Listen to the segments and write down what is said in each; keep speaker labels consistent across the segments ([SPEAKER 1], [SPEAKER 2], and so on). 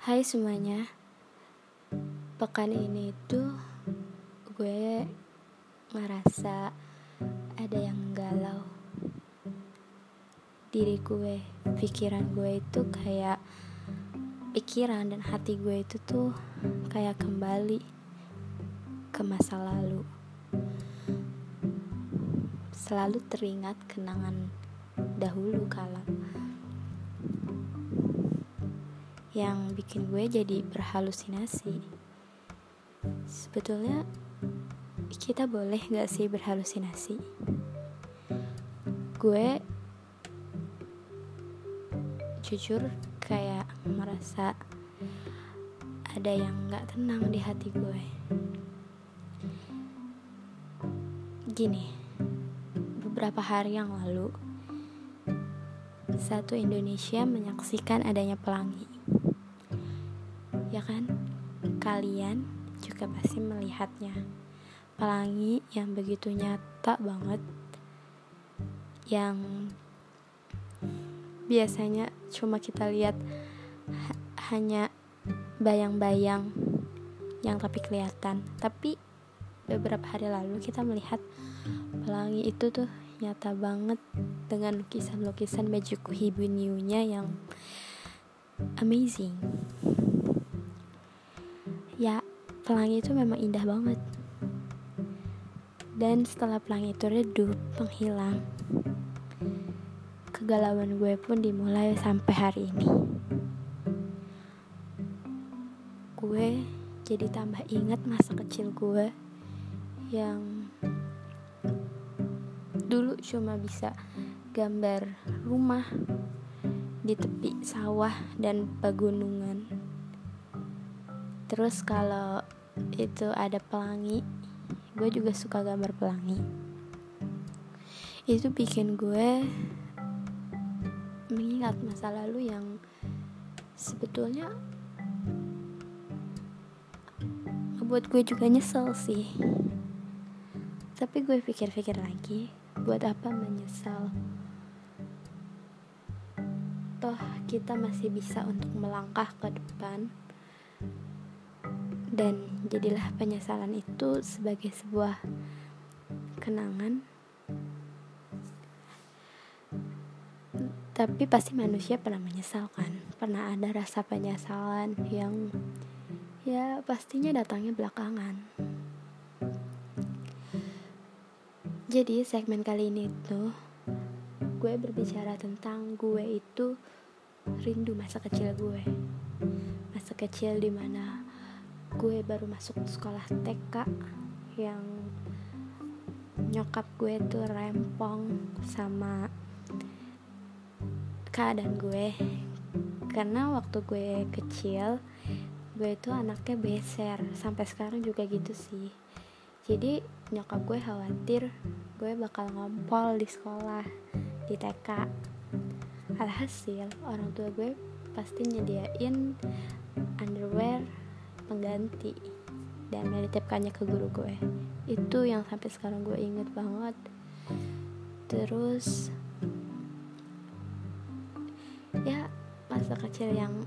[SPEAKER 1] Hai semuanya. Pekan ini tuh Gue ngerasa Ada yang galau. Diri gue Pikiran gue itu kayak Pikiran dan hati gue itu tuh Kayak kembali Ke masa lalu. Selalu teringat kenangan Dahulu kala yang bikin gue jadi berhalusinasi. Sebetulnya kita boleh gak sih berhalusinasi? Gue jujur kayak merasa ada yang gak tenang di hati gue. Gini, beberapa hari yang lalu, satu Indonesia menyaksikan adanya pelangi ya kan? Kalian juga pasti melihatnya. Pelangi yang begitu nyata banget yang biasanya cuma kita lihat ha hanya bayang-bayang yang tapi kelihatan. Tapi beberapa hari lalu kita melihat pelangi itu tuh nyata banget dengan lukisan-lukisan baju kuhibuniunya yang amazing pelangi itu memang indah banget. Dan setelah pelangi itu redup menghilang kegalauan gue pun dimulai sampai hari ini. Gue jadi tambah ingat masa kecil gue yang dulu cuma bisa gambar rumah di tepi sawah dan pegunungan. Terus kalau itu ada pelangi. Gue juga suka gambar pelangi. Itu bikin gue mengingat masa lalu yang sebetulnya buat gue juga nyesel sih. Tapi gue pikir-pikir lagi buat apa menyesal? Toh kita masih bisa untuk melangkah ke depan dan jadilah penyesalan itu sebagai sebuah kenangan. Tapi pasti manusia pernah menyesal kan? Pernah ada rasa penyesalan yang ya pastinya datangnya belakangan. Jadi segmen kali ini tuh gue berbicara tentang gue itu rindu masa kecil gue. Masa kecil di mana gue baru masuk sekolah TK yang nyokap gue tuh rempong sama keadaan gue. Karena waktu gue kecil gue itu anaknya beser. Sampai sekarang juga gitu sih. Jadi nyokap gue khawatir gue bakal ngompol di sekolah di TK alhasil orang tua gue pasti nyediain underwear pengganti dan menitipkannya ke guru gue. Itu yang sampai sekarang gue inget banget. Terus ya masa kecil yang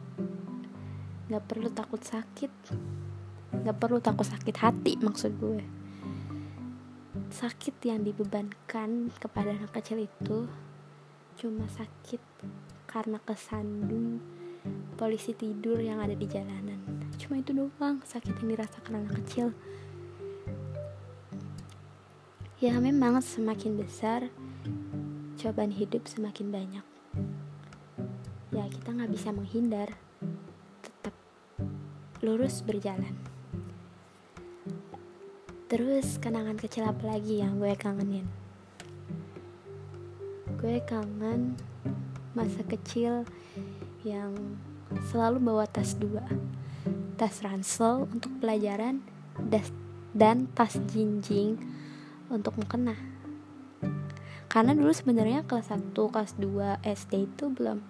[SPEAKER 1] nggak perlu takut sakit nggak perlu takut sakit hati maksud gue. Sakit yang dibebankan kepada anak kecil itu cuma sakit karena kesandung polisi tidur yang ada di jalanan cuma itu doang sakit yang dirasakan anak kecil. Ya memang semakin besar cobaan hidup semakin banyak. Ya kita nggak bisa menghindar tetap lurus berjalan. Terus kenangan kecil apa lagi yang gue kangenin? Gue kangen masa kecil yang selalu bawa tas dua tas ransel untuk pelajaran dan tas jinjing untuk mukena. Karena dulu sebenarnya kelas 1, kelas 2 SD itu belum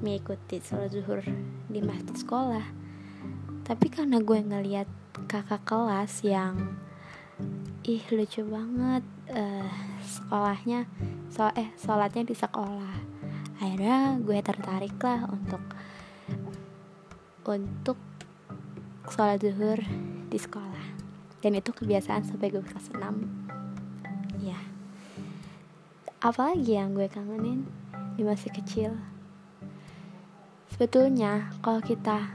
[SPEAKER 1] mengikuti sholat zuhur di masjid sekolah. Tapi karena gue ngeliat kakak kelas yang ih lucu banget uh, sekolahnya so eh sholatnya di sekolah. Akhirnya gue tertarik lah untuk untuk sholat zuhur di sekolah. Dan itu kebiasaan sampai gue kelas 6 ya apalagi yang gue kangenin di masih kecil? Sebetulnya kalau kita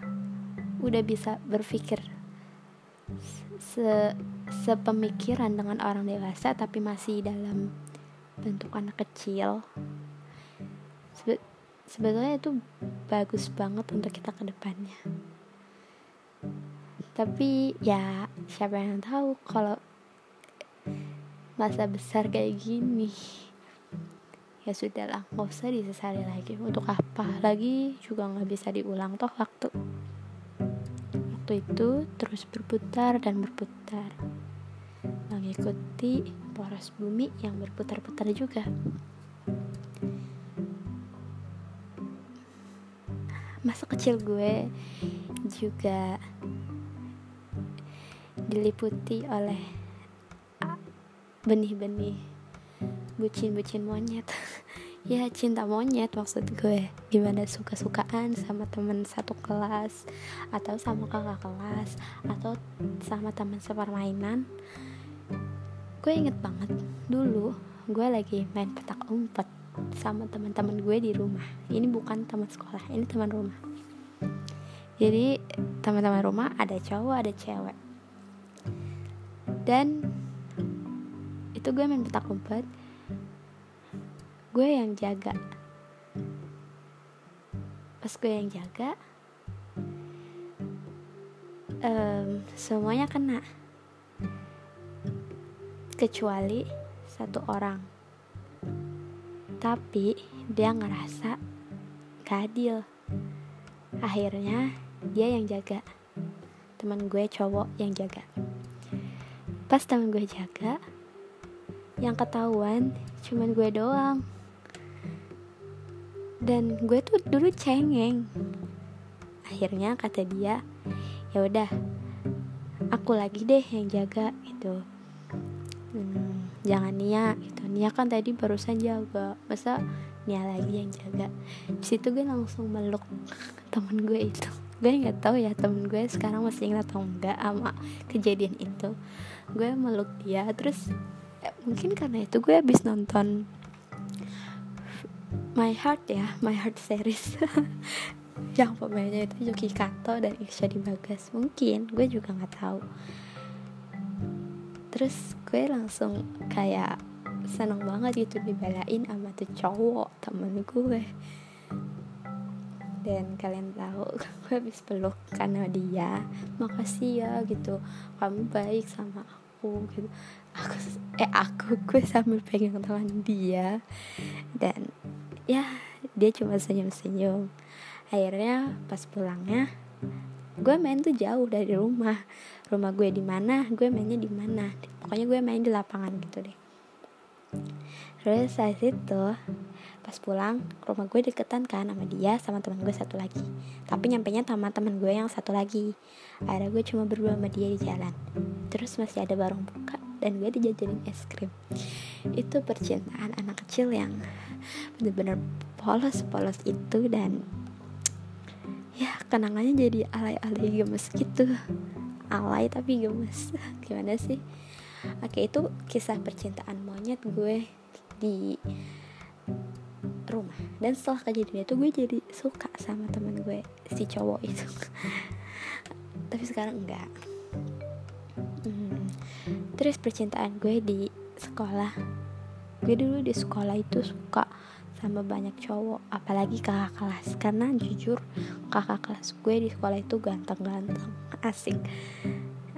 [SPEAKER 1] udah bisa berpikir se sepemikiran dengan orang dewasa tapi masih dalam bentuk anak kecil sebe sebetulnya itu bagus banget untuk kita ke depannya tapi ya siapa yang tahu kalau masa besar kayak gini. Ya sudahlah nggak usah disesali lagi. Untuk apa lagi juga nggak bisa diulang toh waktu. Waktu itu terus berputar dan berputar. Mengikuti poros bumi yang berputar-putar juga. Masa kecil gue juga diliputi oleh benih-benih bucin-bucin monyet. Ya cinta monyet maksud gue. Gimana suka-sukaan sama temen satu kelas atau sama kakak kelas atau sama teman sepermainan. Gue inget banget dulu gue lagi main petak umpet sama teman-teman gue di rumah. Ini bukan teman sekolah ini teman rumah. Jadi teman-teman rumah ada cowok ada cewek dan itu gue main petak umpet. Gue yang jaga. Pas gue yang jaga um, semuanya kena. Kecuali satu orang. Tapi dia ngerasa gak adil. Akhirnya dia yang jaga. Teman gue cowok yang jaga pas teman gue jaga yang ketahuan cuman gue doang. Dan gue tuh dulu cengeng. Akhirnya kata dia ya udah aku lagi deh yang jaga gitu. Hmm, jangan Nia gitu. Nia kan tadi barusan jaga. Masa Nia lagi yang jaga? Di situ gue langsung meluk temen gue itu gue nggak tahu ya temen gue sekarang masih ingat atau enggak sama kejadian itu. Gue meluk dia terus eh, mungkin karena itu gue habis nonton My Heart ya My Heart series. Yang pemainnya itu Yuki Kato dan Ikshadi Bagas mungkin gue juga nggak tahu. Terus gue langsung kayak seneng banget gitu dibelain sama tuh cowok temen gue dan kalian tahu gue habis peluk karena dia makasih ya gitu. Kamu baik sama aku gitu. Aku eh aku gue sambil pegang tangan dia. Dan ya dia cuma senyum-senyum. Akhirnya pas pulangnya gue main tuh jauh dari rumah. Rumah gue di mana gue mainnya di mana. Pokoknya gue main di lapangan gitu deh. Terus saat itu pas pulang rumah gue deketan kan sama dia sama teman gue satu lagi. Tapi nyampe nya sama teman gue yang satu lagi. Akhirnya gue cuma berdua sama dia di jalan. Terus masih ada warung buka dan gue dijajanin es krim. Itu percintaan anak kecil yang bener-bener polos-polos itu dan ya kenangannya jadi alay-alay gemes gitu. Alay tapi gemes. Gimana sih? Oke itu kisah percintaan monyet gue di rumah. Dan setelah kejadian itu gue jadi suka sama teman gue si cowok itu. Tapi sekarang enggak. Hmm. terus percintaan gue di sekolah. Gue dulu di sekolah itu suka sama banyak cowok apalagi kakak kelas. Karena jujur kakak kelas gue di sekolah itu ganteng-ganteng asik.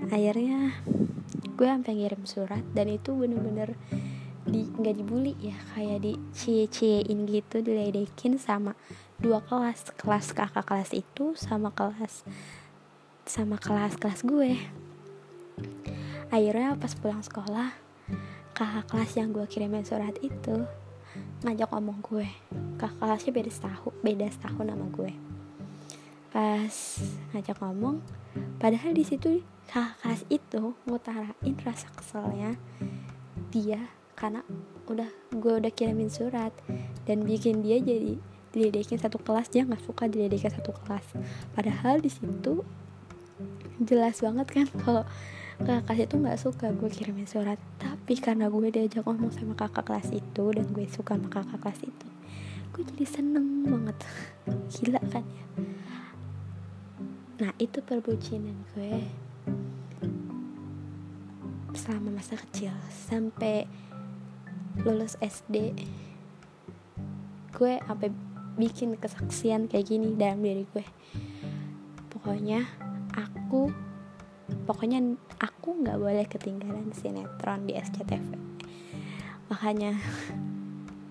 [SPEAKER 1] Akhirnya gue sampai ngirim surat dan itu bener-bener di nggak dibully ya kayak di cie-ciein gitu diledekin sama dua kelas kelas kakak kelas itu sama kelas sama kelas kelas gue. Akhirnya pas pulang sekolah kakak kelas yang gue kirimin surat itu ngajak ngomong gue. Kakak kelasnya beda setahun beda setahun sama gue. Pas ngajak ngomong padahal di situ kakak kelas itu ngutarain rasa keselnya dia karena udah gue udah kirimin surat. Dan bikin dia jadi diledekin satu kelas dia nggak suka diledekin satu kelas. Padahal di situ jelas banget kan kalau kakak kelas itu nggak suka gue kirimin surat. Tapi karena gue diajak ngomong sama kakak kelas itu dan gue suka sama kakak kelas itu gue jadi seneng banget. Gila kan ya? Nah itu perbucinan gue selama masa kecil. Sampai lulus SD gue sampai bikin kesaksian kayak gini dalam diri gue. Pokoknya aku pokoknya aku nggak boleh ketinggalan sinetron di SCTV makanya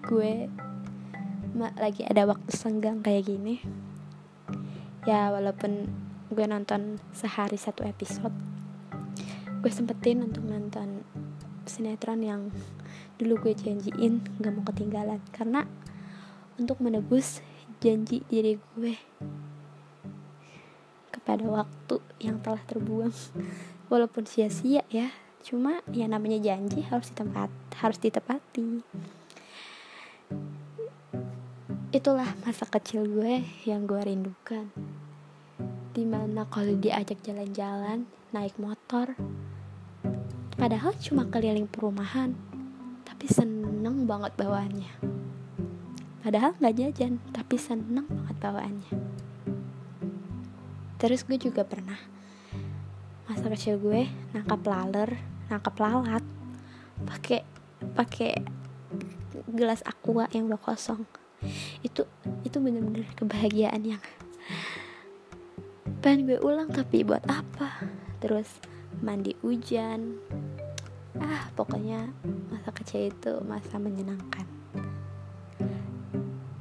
[SPEAKER 1] gue lagi ada waktu senggang kayak gini. Ya walaupun gue nonton sehari satu episode gue sempetin untuk nonton sinetron yang dulu gue janjiin gak mau ketinggalan. Karena untuk menebus janji diri gue kepada waktu yang telah terbuang. Walaupun sia-sia ya cuma ya namanya janji harus ditempat harus ditepati. Itulah masa kecil gue yang gue rindukan. Di mana kalau diajak jalan-jalan naik motor padahal cuma keliling perumahan tapi seneng banget bawaannya. Padahal nggak jajan tapi seneng banget bawaannya. Terus gue juga pernah masa kecil gue nangkap laler nangkap lalat pakai pakai gelas aqua yang udah kosong. Itu itu bener-bener kebahagiaan yang pengen gue ulang tapi buat apa? Terus mandi hujan. Ah pokoknya masa kecil itu masa menyenangkan.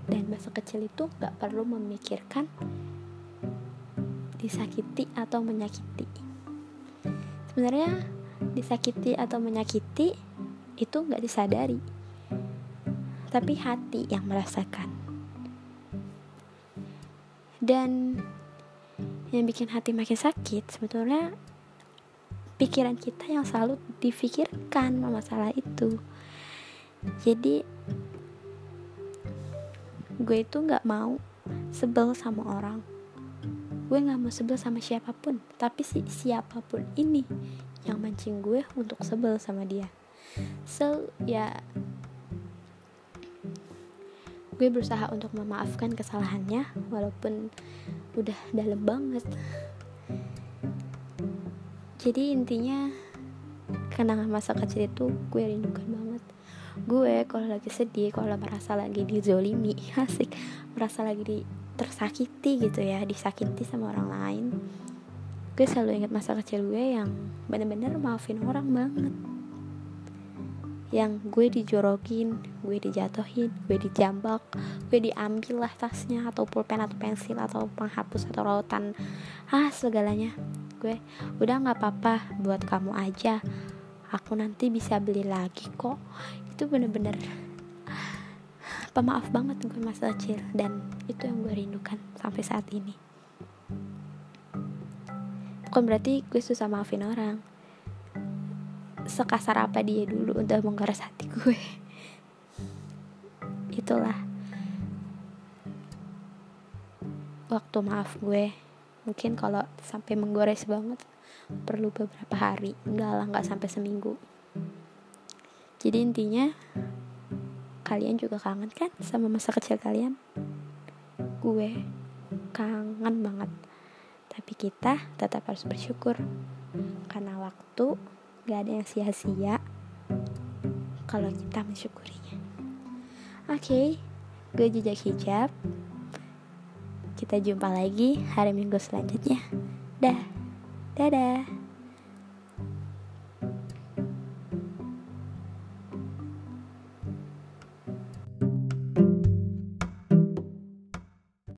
[SPEAKER 1] Dan masa kecil itu gak perlu memikirkan disakiti atau menyakiti. Sebenarnya disakiti atau menyakiti itu nggak disadari tapi hati yang merasakan. Dan yang bikin hati makin sakit sebetulnya pikiran kita yang selalu difikirkan masalah itu. Jadi gue itu nggak mau sebel sama orang. Gue gak mau sebel sama siapa pun tapi si siapa pun ini yang mancing gue untuk sebel sama dia. So ya gue berusaha untuk memaafkan kesalahannya walaupun udah dalam banget jadi intinya kenangan masa kecil itu gue rindukan banget. Gue kalau lagi sedih kalau merasa lagi dizolimi asik. Merasa lagi di tersakiti gitu ya disakiti sama orang lain. Gue selalu ingat masa kecil gue yang bener-bener maafin orang banget. Yang gue dijorokin, gue dijatuhin, gue dijambak, gue diambil lah tasnya atau pulpen atau pensil atau penghapus atau lautan ah segalanya gue udah nggak apa-apa buat kamu aja. Aku nanti bisa beli lagi kok. Itu bener-bener pemaaf banget gue masa kecil dan itu yang gue rindukan sampai saat ini. Bukan berarti gue susah maafin orang. Sekasar apa dia dulu udah menggores hati gue. Itulah. Waktu maaf gue mungkin kalau sampai menggores banget perlu beberapa hari. Enggak lah enggak sampai seminggu. Jadi intinya kalian juga kangen kan sama masa kecil kalian? Gue kangen banget. Tapi kita tetap harus bersyukur. Karena waktu gak ada yang sia-sia kalau kita mensyukurinya. Oke okay, gue jejak hijab kita jumpa lagi hari minggu selanjutnya. Dah. Dadah